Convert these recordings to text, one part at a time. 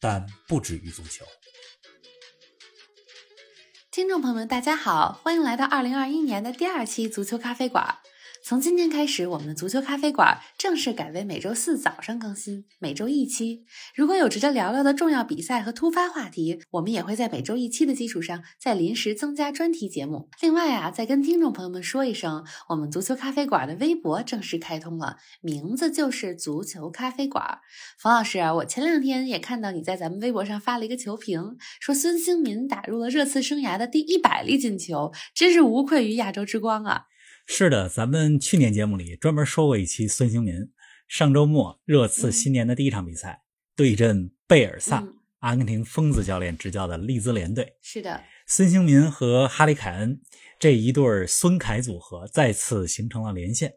但不止于足球。听众朋友们，大家好，欢迎来到二零二一年的第二期足球咖啡馆。从今天开始，我们的足球咖啡馆正式改为每周四早上更新，每周一期。如果有值得聊聊的重要比赛和突发话题，我们也会在每周一期的基础上再临时增加专题节目。另外啊，再跟听众朋友们说一声，我们足球咖啡馆的微博正式开通了，名字就是足球咖啡馆。冯老师，啊我前两天也看到你在咱们微博上发了一个球评，说孙兴民打入了热刺生涯的第一百粒进球，真是无愧于亚洲之光啊！是的，咱们去年节目里专门说过一期孙兴民。上周末，热刺新年的第一场比赛对阵贝尔萨，阿根廷疯子教练执教的利兹联队。是的，孙兴民和哈里凯恩这一对孙凯组合再次形成了连线。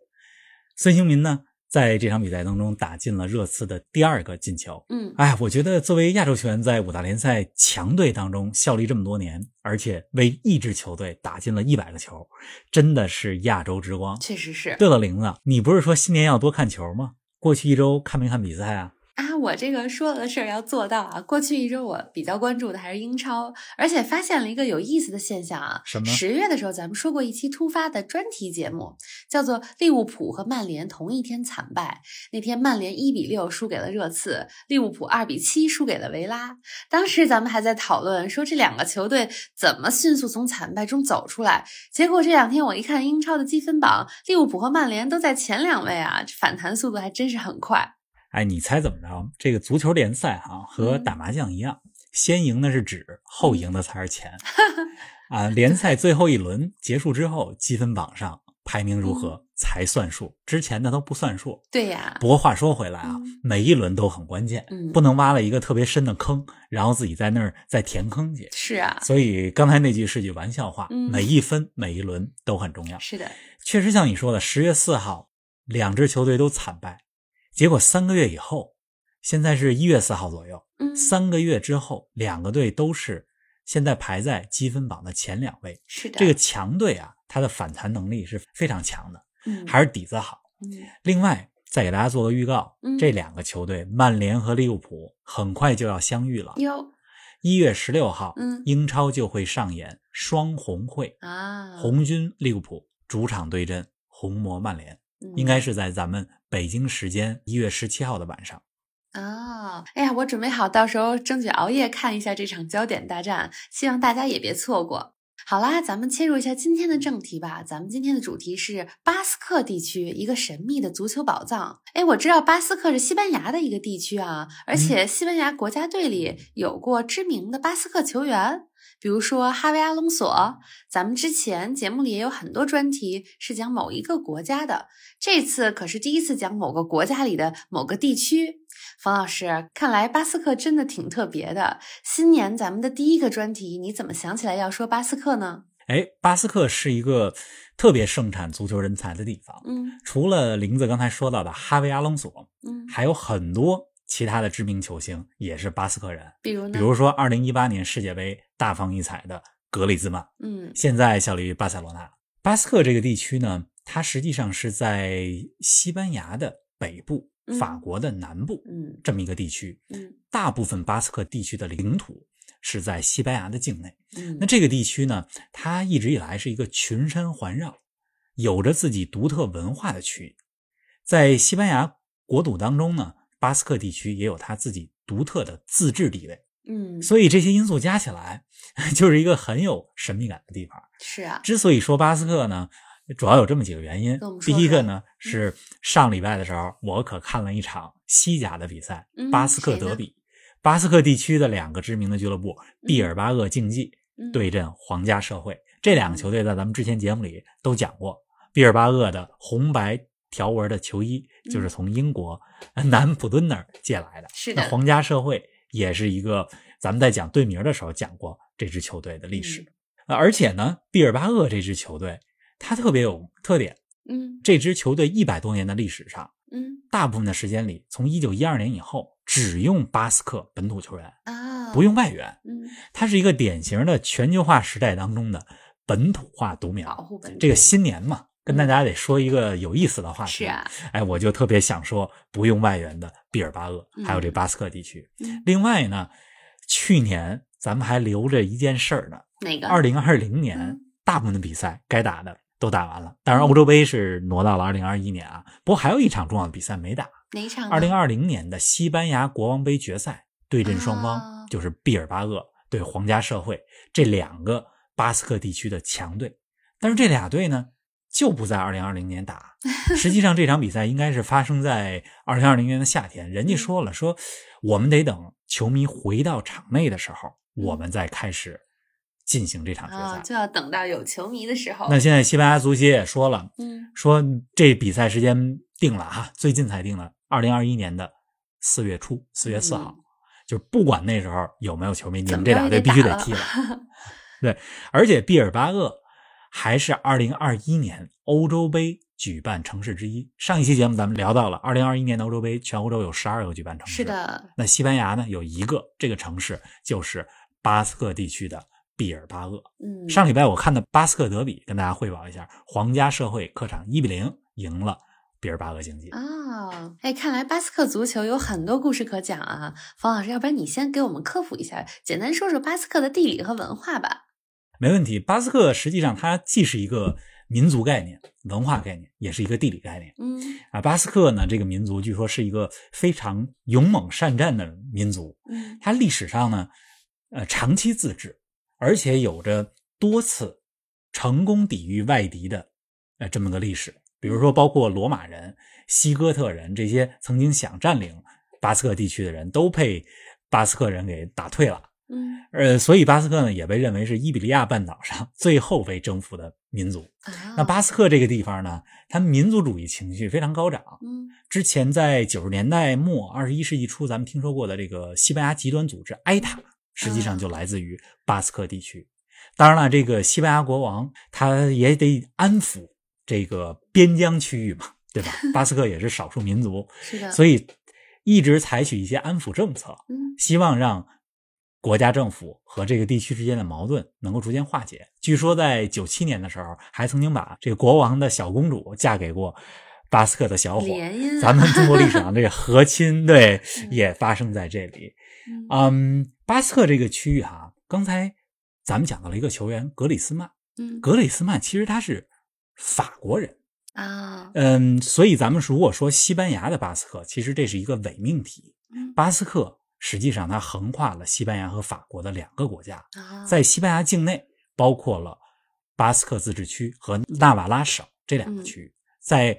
孙兴民呢？在这场比赛当中打进了热刺的第二个进球。嗯，哎，我觉得作为亚洲球员在五大联赛强队当中效力这么多年，而且为一支球队打进了一百个球，真的是亚洲之光。确实是。对了，玲子，你不是说新年要多看球吗？过去一周看没看比赛啊？啊，我这个说的事儿要做到啊！过去一周我比较关注的还是英超，而且发现了一个有意思的现象啊。什么？十月的时候咱们说过一期突发的专题节目，叫做利物浦和曼联同一天惨败。那天曼联一比六输给了热刺，利物浦二比七输给了维拉。当时咱们还在讨论说这两个球队怎么迅速从惨败中走出来。结果这两天我一看英超的积分榜，利物浦和曼联都在前两位啊，反弹速度还真是很快。哎，你猜怎么着？这个足球联赛哈和打麻将一样，先赢的是纸，后赢的才是钱。啊，联赛最后一轮结束之后，积分榜上排名如何才算数，之前的都不算数。对呀。不过话说回来啊，每一轮都很关键，不能挖了一个特别深的坑，然后自己在那儿再填坑去。是啊。所以刚才那句是句玩笑话，每一分每一轮都很重要。是的，确实像你说的，十月四号两支球队都惨败。结果三个月以后，现在是一月四号左右。嗯，三个月之后，两个队都是现在排在积分榜的前两位。是的，这个强队啊，它的反弹能力是非常强的。嗯，还是底子好。嗯，另外再给大家做个预告，嗯，这两个球队曼联和利物浦很快就要相遇了。哟，一月十六号，嗯，英超就会上演双红会啊，红军利物浦主场对阵红魔曼联。应该是在咱们北京时间一月十七号的晚上。哦，哎呀，我准备好到时候争取熬夜看一下这场焦点大战，希望大家也别错过。好啦，咱们切入一下今天的正题吧。咱们今天的主题是巴斯克地区一个神秘的足球宝藏。哎，我知道巴斯克是西班牙的一个地区啊，而且西班牙国家队里有过知名的巴斯克球员。比如说哈维·阿隆索，咱们之前节目里也有很多专题是讲某一个国家的，这次可是第一次讲某个国家里的某个地区。冯老师，看来巴斯克真的挺特别的。新年咱们的第一个专题，你怎么想起来要说巴斯克呢？哎，巴斯克是一个特别盛产足球人才的地方。嗯，除了林子刚才说到的哈维·阿隆索，嗯，还有很多。其他的知名球星也是巴斯克人，比如比如说二零一八年世界杯大放异彩的格里兹曼，嗯，现在效力于巴塞罗那。巴斯克这个地区呢，它实际上是在西班牙的北部、法国的南部，嗯，这么一个地区。嗯，大部分巴斯克地区的领土是在西班牙的境内。嗯，那这个地区呢，它一直以来是一个群山环绕、有着自己独特文化的区域，在西班牙国土当中呢。巴斯克地区也有它自己独特的自治地位，嗯，所以这些因素加起来，就是一个很有神秘感的地方。是啊，之所以说巴斯克呢，主要有这么几个原因。第一个呢是上礼拜的时候，我可看了一场西甲的比赛——巴斯克德比。巴斯克地区的两个知名的俱乐部毕尔巴鄂竞技对阵皇家社会，这两个球队在咱们之前节目里都讲过。毕尔巴鄂的红白。条纹的球衣就是从英国南普敦那儿借来的。是的，皇家社会也是一个咱们在讲队名的时候讲过这支球队的历史。而且呢，毕尔巴鄂这支球队它特别有特点。嗯，这支球队一百多年的历史上，嗯，大部分的时间里，从一九一二年以后，只用巴斯克本土球员啊，不用外援。嗯，它是一个典型的全球化时代当中的本土化独苗。保护本土。这个新年嘛，跟大家得说一个有意思的话题。是啊，哎，我就特别想说不用外援的毕尔巴鄂，还有这巴斯克地区。嗯另外呢，去年咱们还留着一件事儿呢。哪个？二零二零年嗯大部分的比赛该打的都打完了，当然欧洲杯是挪到了二零二一年啊。不过还有一场重要的比赛没打，哪场呢？二零二零年的西班牙国王杯决赛对阵双方、啊就是毕尔巴鄂对皇家社会这两个巴斯克地区的强队，但是这俩队呢就不在二零二零年打。实际上这场比赛应该是发生在二零二零年的夏天，人家说了说我们得等球迷回到场内的时候，我们再开始进行这场决赛。啊，就要等到有球迷的时候。那现在西班牙足协也说了，嗯，说这比赛时间定了哈，最近才定了，二零二一年的四月初，四月四号，就是不管那时候有没有球迷，你们这俩队必须得踢了 对，而且毕尔巴鄂还是二零二一年欧洲杯举办城市之一。上一期节目咱们聊到了，二零二一年的欧洲杯，全欧洲有十二个举办城市。是。的，那西班牙呢有一个，这个城市就是巴斯克地区的毕尔巴鄂。嗯，上礼拜我看的巴斯克德比，跟大家汇报一下，皇家社会客场一比零赢了毕尔巴鄂竞技。哦，哎，看来巴斯克足球有很多故事可讲啊。冯老师，要不然你先给我们科普一下，简单说说巴斯克的地理和文化吧。没问题，巴斯克实际上它既是一个民族概念、文化概念，也是一个地理概念嗯啊。巴斯克呢，这个民族据说是一个非常勇猛善战的民族，嗯它历史上呢，呃，长期自治，而且有着多次成功抵御外敌的呃这么个历史。比如说，包括罗马人、西哥特人这些曾经想占领巴斯克地区的人都被巴斯克人给打退了。嗯呃，所以巴斯克呢也被认为是伊比利亚半岛上 最后被征服的民族。啊，那巴斯克这个地方呢，它民族主义情绪非常高涨。嗯之前在九十年代末、二十一世纪初，咱们听说过的这个西班牙极端组织埃塔，实际上就来自于巴斯克地区。当然了，这个西班牙国王他也得安抚这个边疆区域嘛，对吧？巴斯克也是少数民族，是的，所以一直采取一些安抚政策，嗯希望让国家政府和这个地区之间的矛盾能够逐渐化解。据说在九七年的时候，还曾经把这个国王的小公主嫁给过巴斯克的小伙。咱们中国历史上这个和亲，对，也发生在这里。嗯嗯，巴斯克这个区域哈、刚才咱们讲到了一个球员格里斯曼，嗯格里斯曼其实他是法国人，啊，嗯，所以咱们如果说西班牙的巴斯克，其实这是一个伪命题。嗯巴斯克实际上它横跨了西班牙和法国的两个国家，啊，在西班牙境内包括了巴斯克自治区和纳瓦拉省这两个区域，在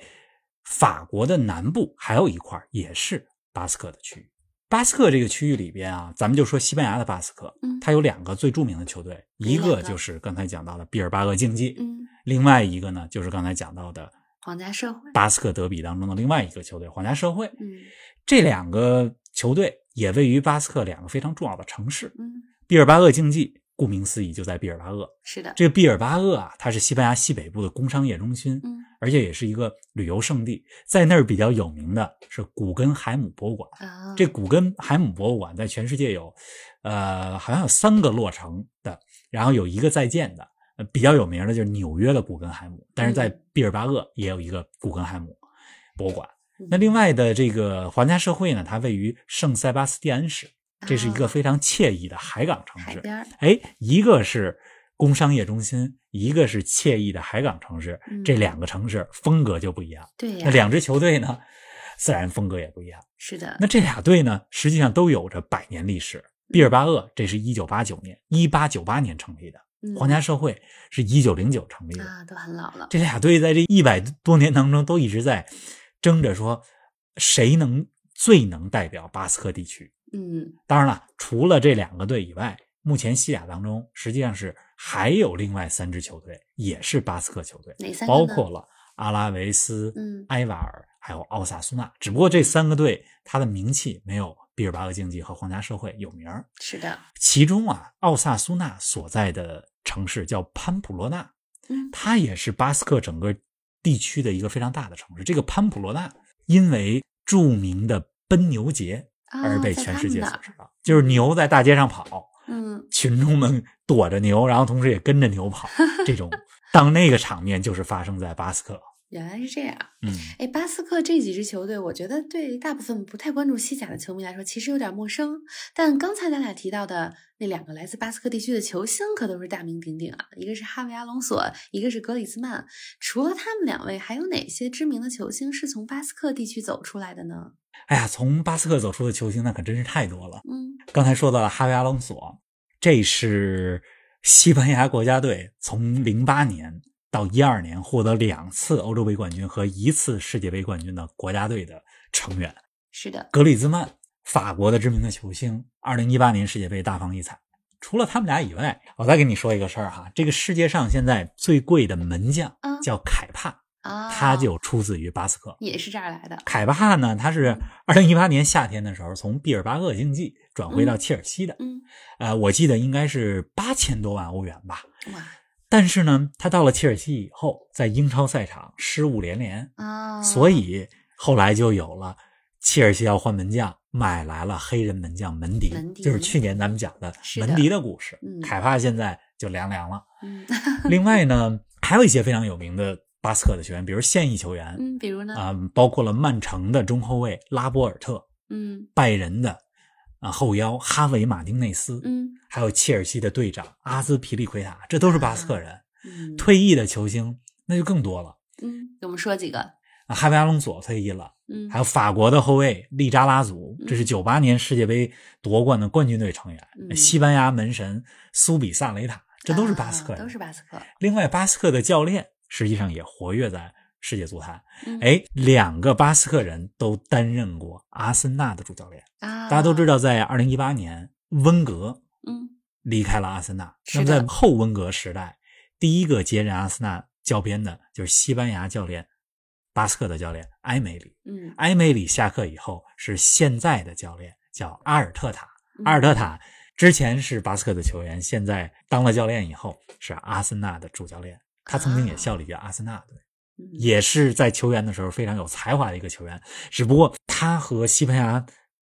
法国的南部还有一块也是巴斯克的区。域。巴斯克这个区域里边啊，咱们就说西班牙的巴斯克，嗯。它有两个最著名的球队，一个个？就是刚才讲到的毕尔巴鄂竞技，嗯，另外一个呢就是刚才讲到的皇家社会，巴斯克德比当中的另外一个球队皇家社会。嗯这两个球队也位于巴斯克两个非常重要的城市。嗯，毕尔巴鄂竞技，顾名思义就在毕尔巴鄂。是的，这个毕尔巴鄂啊，它是西班牙西北部的工商业中心，嗯而且也是一个旅游胜地。在那儿比较有名的是古根海姆博物馆。啊，这古根海姆博物馆在全世界有，呃，好像有三个落成的，然后有一个在建的。呃，比较有名的就是纽约的古根海姆，但是在嗯毕尔巴鄂也有一个古根海姆博物馆。嗯那另外的这个皇家社会呢，它位于圣塞巴斯蒂安市，这是一个啊非常惬意的海港城市。哎，一个是工商业中心，一个是惬意的海港城市，嗯这两个城市风格就不一样。对那，两支球队呢，自然风格也不一样。是的，那这俩队呢，实际上都有着百年历史。毕尔巴鄂这是一九八九年，一八九八年成立的；嗯皇家社会是一九零九成立的。啊都很老了，这俩队在这一百多年当中都一直在争着说，谁能最能代表巴斯克地区。嗯当然了，除了这两个队以外，目前西甲当中实际上是还有另外三支球队，也是巴斯克球队，哪三包括了阿拉维斯、嗯埃瓦尔还有奥萨苏纳。只不过这三个队它的名气没有毕尔巴鄂竞技和皇家社会有名儿是的，其中啊，奥萨苏纳所在的城市叫潘普罗纳，嗯，它也是巴斯克整个地区的一个非常大的城市。这个潘普罗纳因为著名的奔牛节而被全世界所知道，就是牛在大街上跑，嗯，群众们躲着牛，然后同时也跟着牛跑，这种当那个场面就是发生在巴斯克。原来是这样，嗯，哎，巴斯克这几支球队，我觉得对大部分不太关注西甲的球迷来说，其实有点陌生。但刚才咱俩提到的那两个来自巴斯克地区的球星，可都是大名鼎鼎啊！一个是哈维·阿隆索，一个是格里兹曼。除了他们两位，还有哪些知名的球星是从巴斯克地区走出来的呢？哎呀，从巴斯克走出的球星那可真是太多了。嗯，刚才说到了哈维·阿隆索，这是西班牙国家队从零八年。到一二年获得两次欧洲杯冠军和一次世界杯冠军的国家队的成员。是的，格里兹曼，法国的知名的球星，二零一八年世界杯大放异彩。除了他们俩以外，我再跟你说一个事儿哈，这个世界上现在最贵的门将叫凯帕啊，他就出自于巴斯克，也是这儿来的。凯帕呢，他是二零一八年夏天的时候从毕尔巴鄂竞技转回到切尔西的，嗯，呃，我记得应该是八千多万欧元吧，哇。但是呢，他到了切尔西以后，在英超赛场失误连连啊，所以后来就有了切尔西要换门将，买来了黑人门将门迪，就是去年咱们讲的门迪的故事。凯帕现在就凉凉了。嗯，另外呢，还有一些非常有名的巴斯克的球员，比如现役球员，嗯，比如呢，啊，包括了曼城的中后卫拉波尔特，嗯，拜仁的啊后腰哈维马丁内斯，嗯。还有切尔西的队长阿兹皮利奎塔，这都是巴斯克人。嗯，退役的球星那就更多了。嗯，给我们说几个。啊，哈维阿隆索退役了。嗯，还有法国的后卫利扎拉祖，这是九八年世界杯夺冠的冠军队成员。西班牙门神苏比萨雷塔，这都是巴斯克人，都是巴斯克。另外，巴斯克的教练实际上也活跃在世界足坛。嗯、哎，两个巴斯克人都担任过阿森纳的主教练。啊，大家都知道，在二零一八年温格。嗯，离开了阿森纳。那么在后温格时代，第一个接任阿森纳教鞭的就是西班牙教练巴斯克的教练埃梅里。嗯，埃梅里下课以后是现在的教练叫阿尔特塔。阿尔特塔之前是巴斯克的球员，现在当了教练以后是阿森纳的主教练。他曾经也效力于阿森纳队，也是在球员的时候非常有才华的一个球员。只不过他和西班牙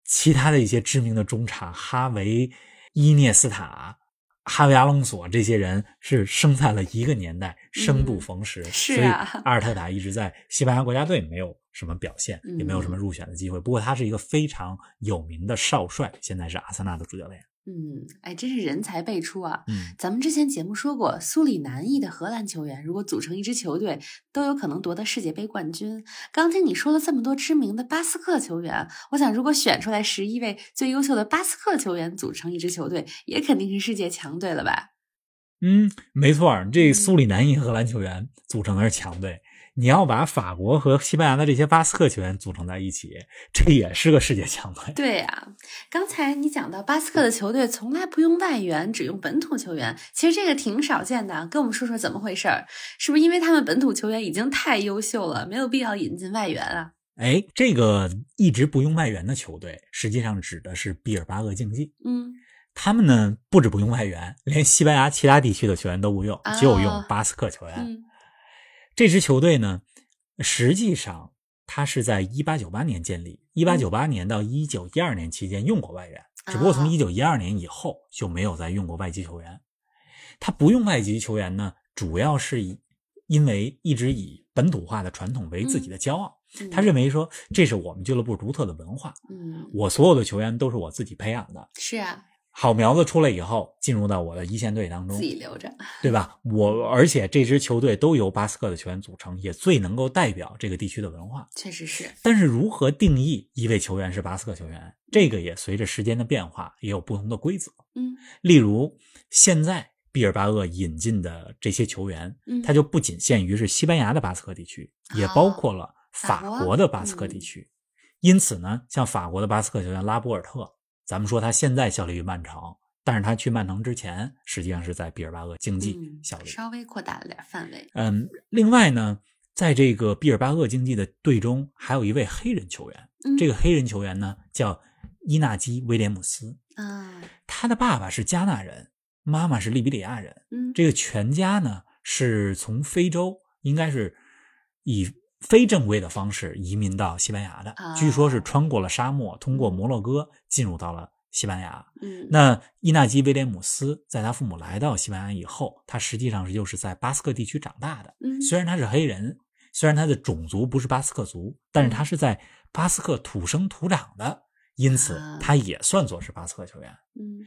其他的一些知名的中场哈维。伊涅斯塔、哈维·阿隆索这些人是生在了一个年代，生不逢时，是啊。所以阿尔特塔一直在西班牙国家队没有什么表现，也没有什么入选的机会。不过他是一个非常有名的少帅，现在是阿森纳的主教练。嗯，哎，真是人才辈出啊！嗯，咱们之前节目说过，苏里南裔的荷兰球员如果组成一支球队，都有可能夺得世界杯冠军。刚听你说了这么多知名的巴斯克球员，我想如果选出来十一位最优秀的巴斯克球员组成一支球队，也肯定是世界强队了吧？嗯，没错，这苏里南裔荷兰球员组成的是强队。你要把法国和西班牙的这些巴斯克球员组成在一起，这也是个世界强队。对呀，刚才你讲到巴斯克的球队从来不用外援，只用本土球员，其实这个挺少见的。跟我们说说怎么回事儿？是不是因为他们本土球员已经太优秀了，没有必要引进外援啊？哎，这个一直不用外援的球队，实际上指的是毕尔巴鄂竞技。嗯，他们呢不止不用外援，连西班牙其他地区的球员都不用，就用巴斯克球员。嗯这支球队呢，实际上它是在一八九八年建立，一八九八年到一九一二年期间用过外援，只不过从一九一二年以后就没有再用过外籍球员。他不用外籍球员呢，主要是以因为一直以本土化的传统为自己的骄傲，他认为说这是我们俱乐部独特的文化，嗯，我所有的球员都是我自己培养的，是啊。好苗子出来以后，进入到我的一线队当中，自己留着，对吧？我而且这支球队都由巴斯克的球员组成，也最能够代表这个地区的文化。确实是。但是如何定义一位球员是巴斯克球员，这个也随着时间的变化也有不同的规则。嗯，例如现在毕尔巴鄂引进的这些球员，嗯，它就不仅限于是西班牙的巴斯克地区，也包括了法国的巴斯克地区。因此呢，像法国的巴斯克球员拉波尔特。咱们说他现在效力于曼城，但是他去曼城之前，实际上是在毕尔巴鄂竞技效力，稍微扩大了点范围。嗯，另外呢，在这个毕尔巴鄂竞技的队中，还有一位黑人球员，这个黑人球员呢叫伊纳基·威廉姆斯啊，他的爸爸是加纳人，妈妈是利比里亚人。嗯，这个全家呢是从非洲，应该是以非正规的方式移民到西班牙的，据说是穿过了沙漠，通过摩洛哥进入到了西班牙。嗯，那伊纳基·威廉姆斯在他父母来到西班牙以后，他实际上是就是在巴斯克地区长大的。嗯，虽然他是黑人，虽然他的种族不是巴斯克族，但是他是在巴斯克土生土长的。因此，他也算作是巴斯克球员。嗯，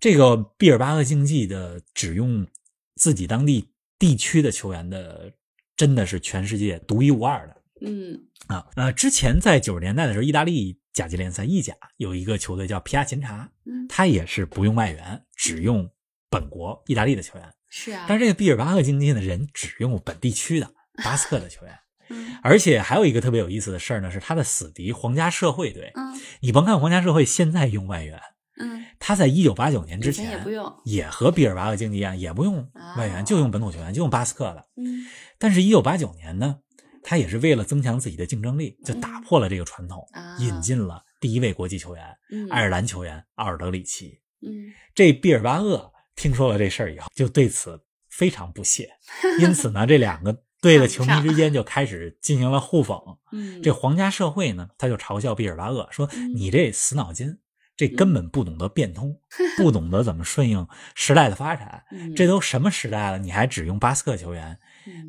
这个毕尔巴鄂竞技的只用自己当地地区的球员的，真的是全世界独一无二的。嗯啊呃，之前在九十年代的时候，意大利甲级联赛意甲有一个球队叫皮亚琴察，嗯，他也是不用外援，只用本国意大利的球员。是啊，但是这个毕尔巴鄂竞技的人只用本地区的 巴斯克的球员。嗯，而且还有一个特别有意思的事儿呢，是他的死敌皇家社会队。嗯，你甭看皇家社会现在用外援，嗯，他在一九八九年之前也不用，也和毕尔巴鄂竞技一样，也不用外援，就用本土球员，就用巴斯克的。嗯，但是，一九八九年呢，他也是为了增强自己的竞争力，就打破了这个传统，引进了第一位国际球员——爱尔兰球员奥尔德里奇。嗯，这毕尔巴鄂听说了这事儿以后，就对此非常不屑，因此呢，这两个。队的球迷之间就开始进行了互讽。嗯，这皇家社会呢，他就嘲笑毕尔巴鄂说：“你这死脑筋，这根本不懂得变通，不懂得怎么顺应时代的发展。这都什么时代了，你还只用巴斯克球员，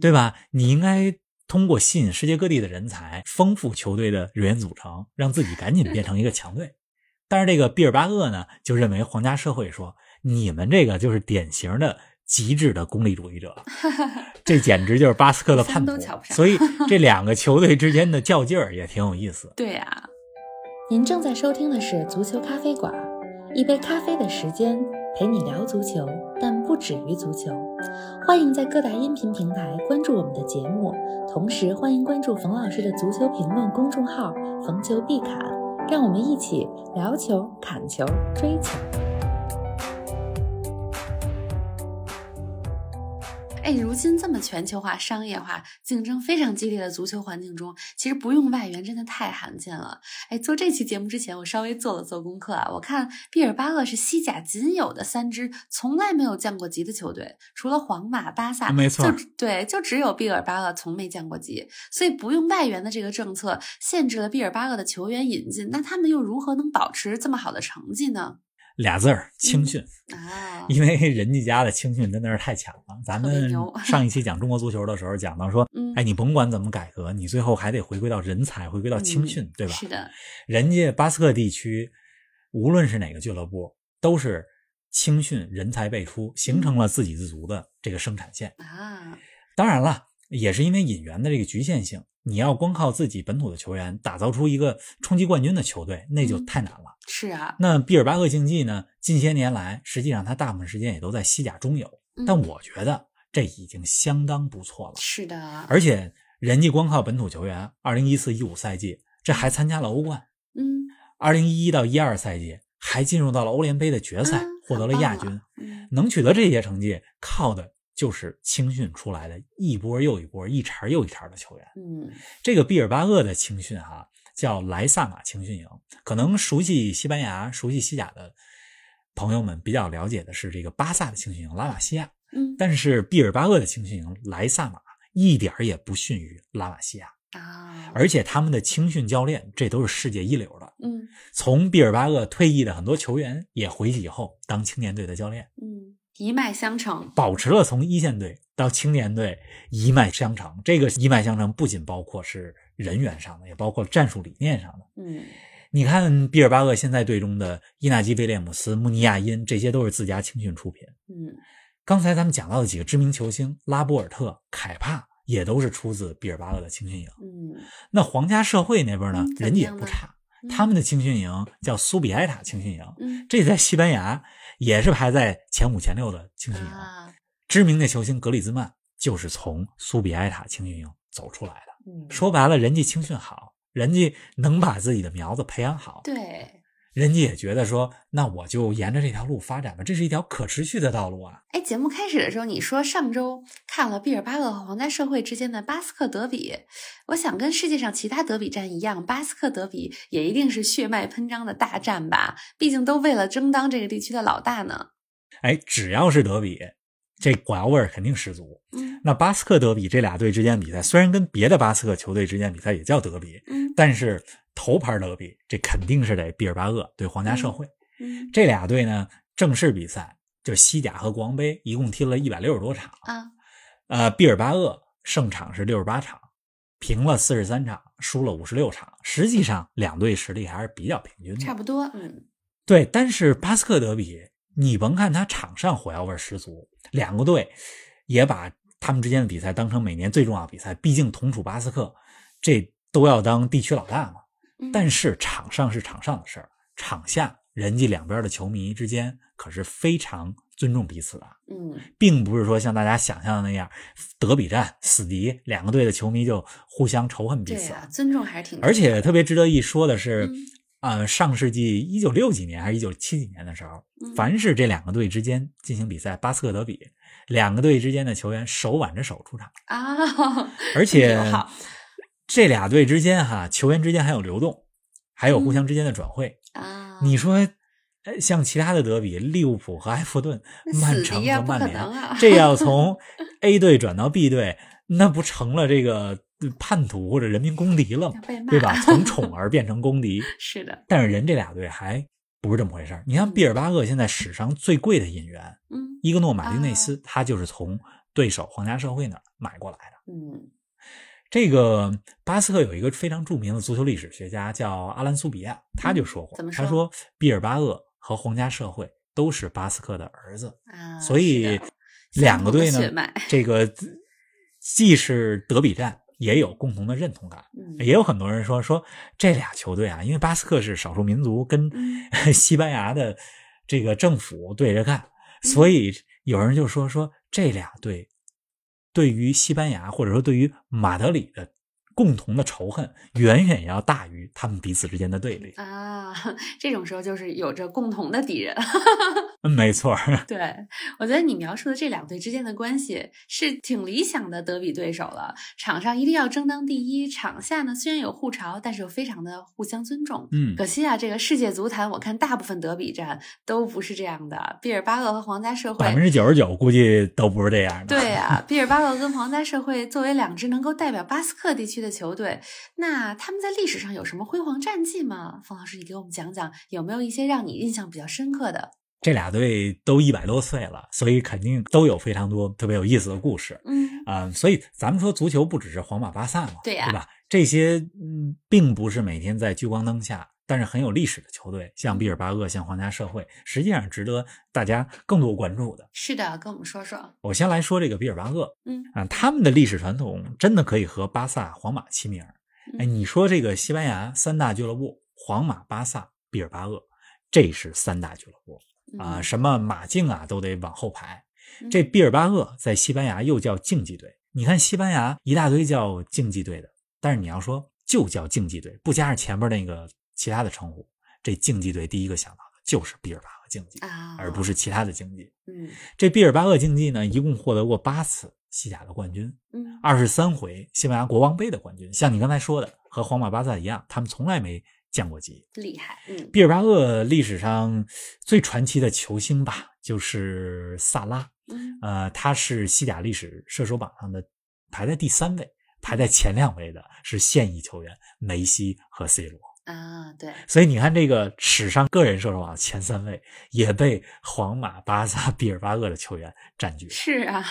对吧？你应该通过吸引世界各地的人才，丰富球队的人员组成，让自己赶紧变成一个强队。但是这个毕尔巴鄂呢，就认为皇家社会说，你们这个就是典型的。”极致的功利主义者，这简直就是巴斯克的叛徒。所以这 两个球队之间的较劲儿也挺有意思。对呀，您正在收听的是足球咖啡馆，一杯咖啡的时间陪你聊足球，但不止于足球。欢迎在各大音频平台关注我们的节目，同时欢迎关注冯老师的足球评论公众号“冯球必侃”，让我们一起聊球、砍球、追球。哎，如今这么全球化、商业化、竞争非常激烈的足球环境中，其实不用外援真的太罕见了。哎，做这期节目之前，我稍微做了做功课啊。我看毕尔巴鄂是西甲仅有的三支从来没有降过级的球队，除了皇马、巴萨，没错，就对，就只有毕尔巴鄂从没降过级。所以不用外援的这个政策限制了毕尔巴鄂的球员引进，那他们又如何能保持这么好的成绩呢？俩字儿青训啊，因为人家家的青训真的是太强了。咱们 上一期讲中国足球的时候讲到说，哎，你甭管怎么改革，你最后还得回归到人才，回归到青训，对吧？是的，人家巴斯克地区，无论是哪个俱乐部，都是青训人才辈出，形成了自给自足的这个生产线啊。当然了，也是因为引援的这个局限性。你要光靠自己本土的球员打造出一个冲击冠军的球队，那就太难了。是啊，那毕尔巴鄂竞技呢？近些年来，实际上他大部分时间也都在西甲中游，但我觉得这已经相当不错了。是的，而且人家光靠本土球员，二零一四一五赛季这还参加了欧冠，嗯，二零一一到一二赛季还进入到了欧联杯的决赛，获得了亚军。能取得这些成绩，靠的。就是青训出来的一波又一波、一茬又一茬的球员。嗯，这个毕尔巴鄂的青训哈叫莱萨马青训营，可能熟悉西班牙、熟悉西甲的朋友们比较了解的是这个巴萨的青训营拉玛西亚。嗯，但是毕尔巴鄂的青训营莱萨马一点也不逊于拉玛西亚啊，而且他们的青训教练这都是世界一流的。嗯，从毕尔巴鄂退役的很多球员也回去以后当青年队的教练。嗯。一脉相承，保持了从一线队到青年队一脉相承。这个一脉相承不仅包括是人员上的，也包括战术理念上的。嗯，你看毕尔巴鄂现在队中的伊纳基·威廉姆斯、穆尼亚因，这些都是自家青训出品。嗯，刚才咱们讲到的几个知名球星拉波尔特、凯帕，也都是出自毕尔巴鄂的青训营。嗯，那皇家社会那边呢，人家也不差，嗯、他们的青训营叫苏比埃塔青训营。嗯，这在西班牙。也是排在前五前六的青训营，知名的球星格里兹曼就是从苏比埃塔青训营走出来的。说白了，人家青训好，人家能把自己的苗子培养好。对，人家也觉得说，那我就沿着这条路发展吧，这是一条可持续的道路啊。哎，节目开始的时候你说上周看了毕尔巴鄂和皇家社会之间的巴斯克德比，我想跟世界上其他德比战一样，巴斯克德比也一定是血脉喷张的大战吧？毕竟都为了争当这个地区的老大呢。哎，只要是德比，这火药味儿肯定十足。嗯，那巴斯克德比这俩队之间比赛，虽然跟别的巴斯克球队之间比赛也叫德比，嗯，但是头牌德比这肯定是得毕尔巴鄂对皇家社会。嗯，这俩队呢，正式比赛就西甲和国王杯一共踢了一百六十多场啊。呃，毕尔巴鄂胜场是六十八场，平了四十三场，输了五十六场。实际上两队实力还是比较平均的，差不多。嗯，对。但是巴斯克德比。你甭看他场上火药味十足，两个队也把他们之间的比赛当成每年最重要的比赛。毕竟同处巴斯克，这都要当地区老大嘛。但是场上是场上的事儿，场下人家两边的球迷之间可是非常尊重彼此的。嗯，并不是说像大家想象的那样，德比战死敌，两个队的球迷就互相仇恨彼此。尊重还是挺。而且特别值得一说的是。呃，上世纪一九六几年还是一九七几年的时候，凡是这两个队之间进行比赛，巴斯克德比，两个队之间的球员手挽着手出场啊，而且 这俩队之间哈，球员之间还有流动，还有互相之间的转会啊。你说，像其他的德比，利物浦和埃弗顿、曼城和曼联，这要从 A 队转到 B 队，那不成了这个？叛徒或者人民公敌了，对吧？从宠儿变成公敌，是的。但是人这俩队还不是这么回事你像，毕尔巴鄂现在史上最贵的引援，嗯，伊格诺马丁内斯，他就是从对手皇家社会那儿买过来的。嗯，这个巴斯克有一个非常著名的足球历史学家叫阿兰苏比亚，他就说过，他说毕尔巴鄂和皇家社会都是巴斯克的儿子，所以两个队呢，这个既是德比战。也有共同的认同感，也有很多人说说这俩球队啊，因为巴斯克是少数民族，跟 西班牙的这个政府对着干，所以有人就说说这俩队对于西班牙或者说对于马德里的。共同的仇恨远远要大于他们彼此之间的对立啊！这种时候就是有着共同的敌人。嗯，没错。对我觉得你描述的这两队之间的关系是挺理想的德比对手了。场上一定要争当第一，场下呢虽然有互嘲，但是又非常的互相尊重。嗯，可惜啊，这个世界足坛我看大部分德比战都不是这样的。毕尔巴鄂和皇家社会百分之九十九估计都不是这样的。对啊，毕尔巴鄂跟皇家社会作为两支能够代表巴斯克地区的。球队，那他们在历史上有什么辉煌战绩吗？冯老师，你给我们讲讲，有没有一些让你印象比较深刻的？这俩队都一百多岁了，所以肯定都有非常多特别有意思的故事。嗯啊，所以咱们说足球不只是皇马、巴萨嘛，对呀，对吧？这些嗯，并不是每天在聚光灯下。但是很有历史的球队，像毕尔巴鄂，像皇家社会，实际上值得大家更多关注的。是的，跟我们说说。我先来说这个毕尔巴鄂，嗯啊，他们的历史传统真的可以和巴萨、皇马齐名。哎，你说这个西班牙三大俱乐部，皇马、巴萨、毕尔巴鄂，这是三大俱乐部啊，什么马竞啊都得往后排。这毕尔巴鄂在西班牙又叫竞技队。你看西班牙一大堆叫竞技队的，但是你要说就叫竞技队，不加上前面那个。其他的称呼，这竞技队第一个想到的就是毕尔巴鄂竞技，而不是其他的竞技。嗯，这毕尔巴鄂竞技呢，一共获得过八次西甲的冠军，嗯，二十三回西班牙国王杯的冠军。像你刚才说的，和皇马、巴萨一样，他们从来没降过级，厉害。嗯，毕尔巴鄂历史上最传奇的球星吧，就是萨拉。嗯，呃，他是西甲历史射手榜上的排在第三位，排在前两位的是现役球员梅西和 C 罗。啊，对，所以你看，这个史上个人射手榜前三位也被皇马、巴萨、毕尔巴鄂的球员占据。是啊，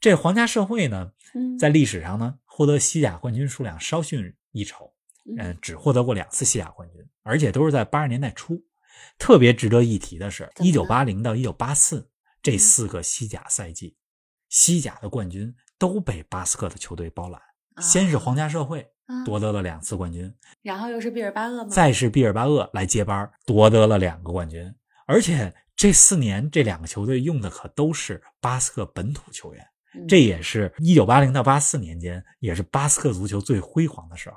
这皇家社会呢，嗯，在历史上呢，获得西甲冠军数量稍逊一筹，嗯，只获得过两次西甲冠军，而且都是在八十年代初。特别值得一提的是，一九八零到一九八四这四个西甲赛季，西甲的冠军都被巴斯克的球队包揽。先是皇家社会。夺得了两次冠军，然后又是毕尔巴鄂吗？再是毕尔巴鄂来接班，夺得了两个冠军。而且这四年这两个球队用的可都是巴斯克本土球员，这也是一九八零到八四年间，也是巴斯克足球最辉煌的时候。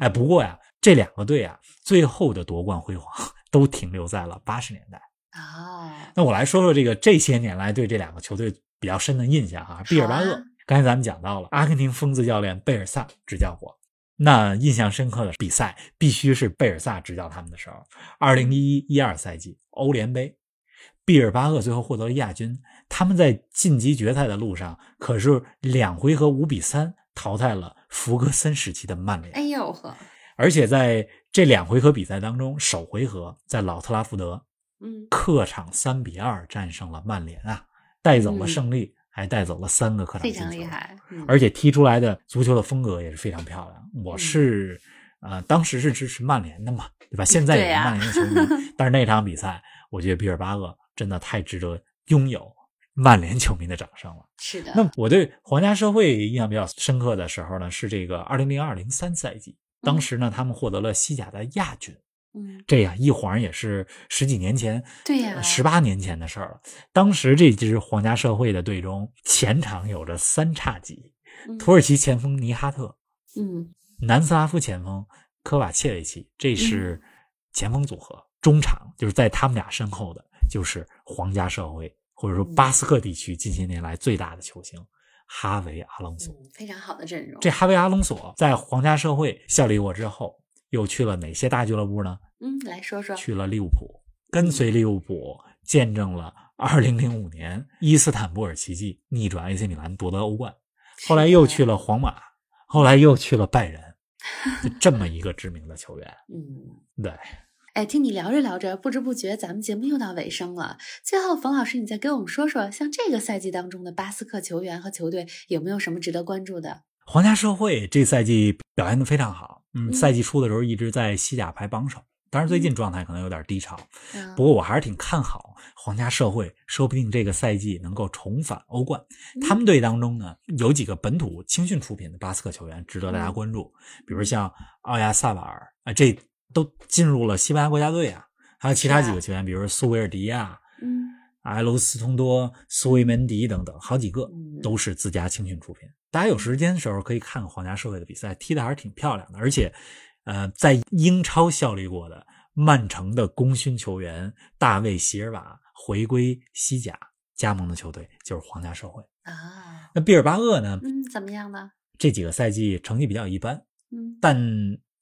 哎，不过呀，这两个队啊，最后的夺冠辉煌都停留在了八十年代。啊，那我来说说这个这些年来对这两个球队比较深的印象哈。毕尔巴鄂，刚才咱们讲到了，阿根廷疯子教练贝尔萨执教过。那印象深刻的比赛必须是贝尔萨执教他们的时候，二零一一一二赛季欧联杯，毕尔巴鄂最后获得了亚军。他们在晋级决赛的路上，可是两回合五比三淘汰了弗格森时期的曼联。哎呦呵！而且在这两回合比赛当中，首回合在老特拉福德。嗯，客场三比二战胜了曼联啊，带走了胜利，还带走了三个客场进球，非常厉害。而且踢出来的足球的风格也是非常漂亮。我是呃，当时是支持曼联的嘛，对吧？现在也是曼联的球迷，但是那场比赛，我觉得比尔巴鄂真的太值得拥有曼联球迷的掌声了。是的。那我对皇家社会印象比较深刻的时候呢，是这个二零零二零三赛季，当时呢，他们获得了西甲的亚军。嗯，这呀一晃也是十几年前，对呀，十八年前的事儿了。当时这支皇家社会的队中，前场有着三叉戟：土耳其前锋尼哈特，嗯，南斯拉夫前锋科瓦切维奇，这是前锋组合。中场就是在他们俩身后的，就是皇家社会或者说巴斯克地区近些年来最大的球星哈维阿隆索，非常好的阵容。这哈维阿隆索在皇家社会效力过之后，又去了哪些大俱乐部呢？嗯，来说说。去了利物浦，跟随利物浦见证了2005年伊斯坦布尔奇迹，逆转 AC 米兰夺得欧冠。后来又去了皇马，后来又去了拜仁，就这么一个知名的球员。嗯，对。哎，听你聊着聊着，不知不觉咱们节目又到尾声了。最后，冯老师，你再给我们说说，像这个赛季当中的巴斯克球员和球队有没有什么值得关注的？皇家社会这赛季表现的非常好，嗯，赛季初的时候一直在西甲排榜首。当然，最近状态可能有点低潮，不过我还是挺看好皇家社会，说不定这个赛季能够重返欧冠。他们队当中呢，有几个本土青训出品的巴斯克球员值得大家关注，比如像奥亚萨瓦尔啊，这都进入了西班牙国家队啊。还有其他几个球员，比如苏维尔迪亚、嗯，埃罗斯通多、苏维门迪等等，好几个都是自家青训出品。大家有时间的时候可以看看皇家社会的比赛，踢的还是挺漂亮的，而且。呃，在英超效力过的曼城的功勋球员大卫席尔瓦回归西甲，加盟的球队就是皇家社会啊。那毕尔巴鄂呢？嗯，怎么样呢？这几个赛季成绩比较一般。嗯，但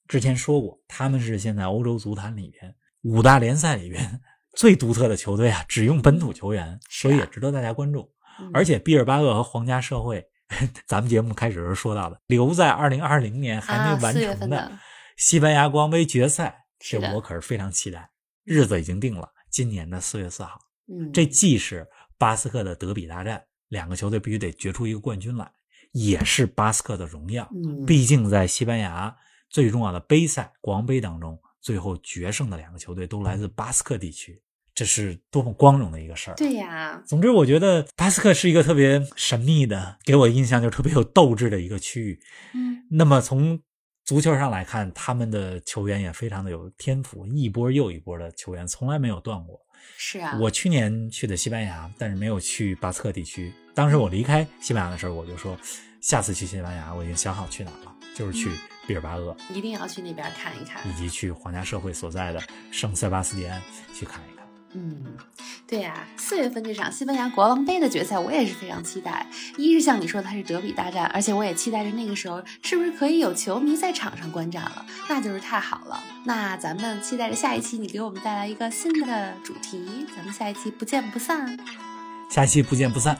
之前说过，他们是现在欧洲足坛里边五大联赛里边最独特的球队啊，只用本土球员，所以也值得大家关注。而且毕尔巴鄂和皇家社会，咱们节目开始时候说到的，留在二零二零年还没完成的。西班牙国王杯决赛，这我可是非常期待。日子已经定了，今年的四月四号。嗯，这既是巴斯克的德比大战，两个球队必须得决出一个冠军来，也是巴斯克的荣耀。嗯，毕竟在西班牙最重要的杯赛国王杯当中，最后决胜的两个球队都来自巴斯克地区，这是多么光荣的一个事儿。对呀。总之，我觉得巴斯克是一个特别神秘的，给我印象就特别有斗志的一个区域。嗯，那么从足球上来看，他们的球员也非常的有天赋，一波又一波的球员从来没有断过。是啊，我去年去的西班牙，但是没有去巴斯克地区。当时我离开西班牙的时候，我就说，下次去西班牙，我已经想好去哪了，就是去毕尔巴鄂，一定要去那边看一看，以及去皇家社会所在的圣塞巴斯蒂安去看一看。嗯，对呀，四月份这场西班牙国王杯的决赛，我也是非常期待。一是像你说的，它是德比大战，而且我也期待着那个时候是不是可以有球迷在场上观战了，那就是太好了。那咱们期待着下一期你给我们带来一个新的主题，咱们下一期不见不散。下期不见不散。